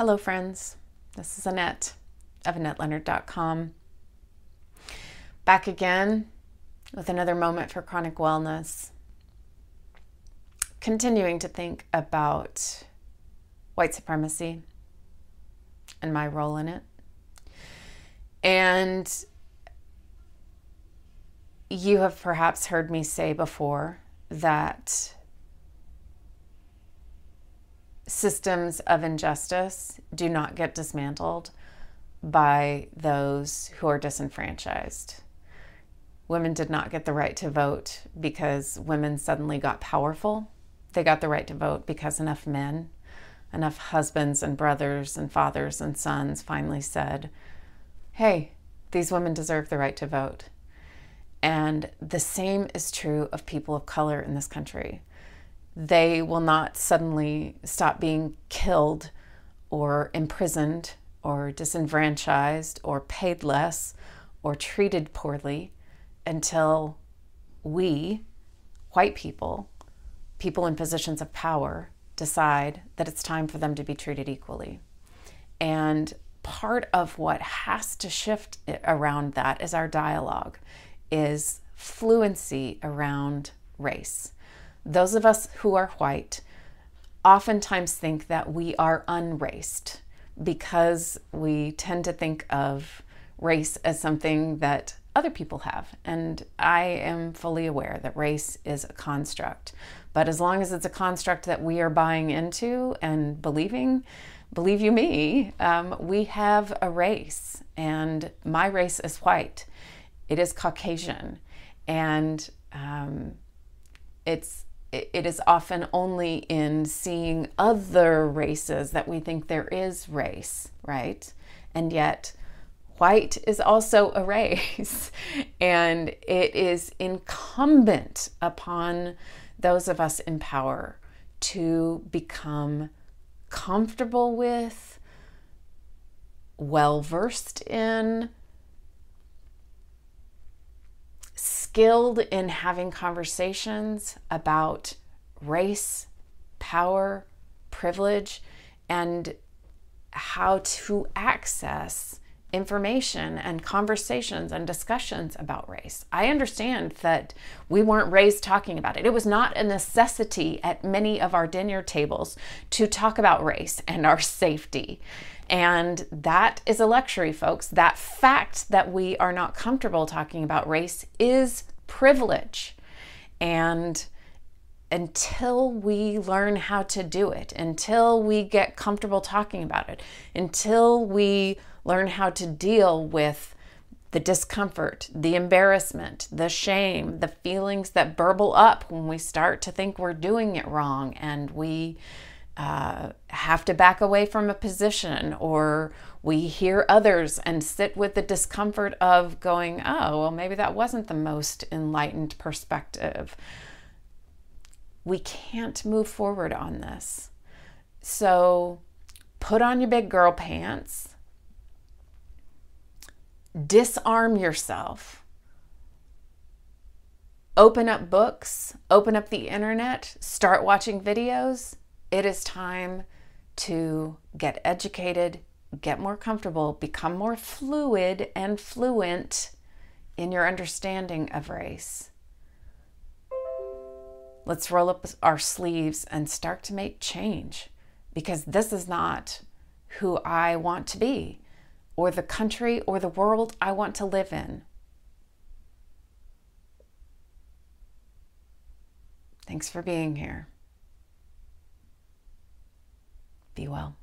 Hello, friends. This is Annette of AnnetteLeonard.com. Back again with another moment for chronic wellness. Continuing to think about white supremacy and my role in it. And you have perhaps heard me say before that systems of injustice do not get dismantled by those who are disenfranchised. Women did not get the right to vote because women suddenly got powerful. They got the right to vote because enough men, enough husbands and brothers and fathers and sons finally said, hey, these women deserve the right to vote. And the same is true of people of color in this country they will not suddenly stop being killed or imprisoned or disenfranchised or paid less or treated poorly until we, white people, people in positions of power, decide that it's time for them to be treated equally. And part of what has to shift around that is our dialogue, is fluency around race those of us who are white oftentimes think that we are unraced because we tend to think of race as something that other people have. And I am fully aware that race is a construct. But as long as it's a construct that we are buying into and believing, believe you me, um, we have a race. And my race is white, it is Caucasian. And um, it's it is often only in seeing other races that we think there is race, right? And yet, white is also a race, and it is incumbent upon those of us in power to become comfortable with, well versed in, skilled in having conversations about race, power, privilege, and how to access information and conversations and discussions about race. I understand that we weren't raised talking about it. It was not a necessity at many of our dinner tables to talk about race and our safety. And that is a luxury, folks. That fact that we are not comfortable talking about race is privilege. And until we learn how to do it, until we get comfortable talking about it, until we learn how to deal with the discomfort, the embarrassment, the shame, the feelings that burble up when we start to think we're doing it wrong and we uh, have to back away from a position or we hear others and sit with the discomfort of going, oh, well, maybe that wasn't the most enlightened perspective. We can't move forward on this. So put on your big girl pants, disarm yourself, open up books, open up the internet, start watching videos. It is time to get educated, get more comfortable, become more fluid and fluent in your understanding of race. Let's roll up our sleeves and start to make change because this is not who I want to be or the country or the world I want to live in. Thanks for being here. Be well.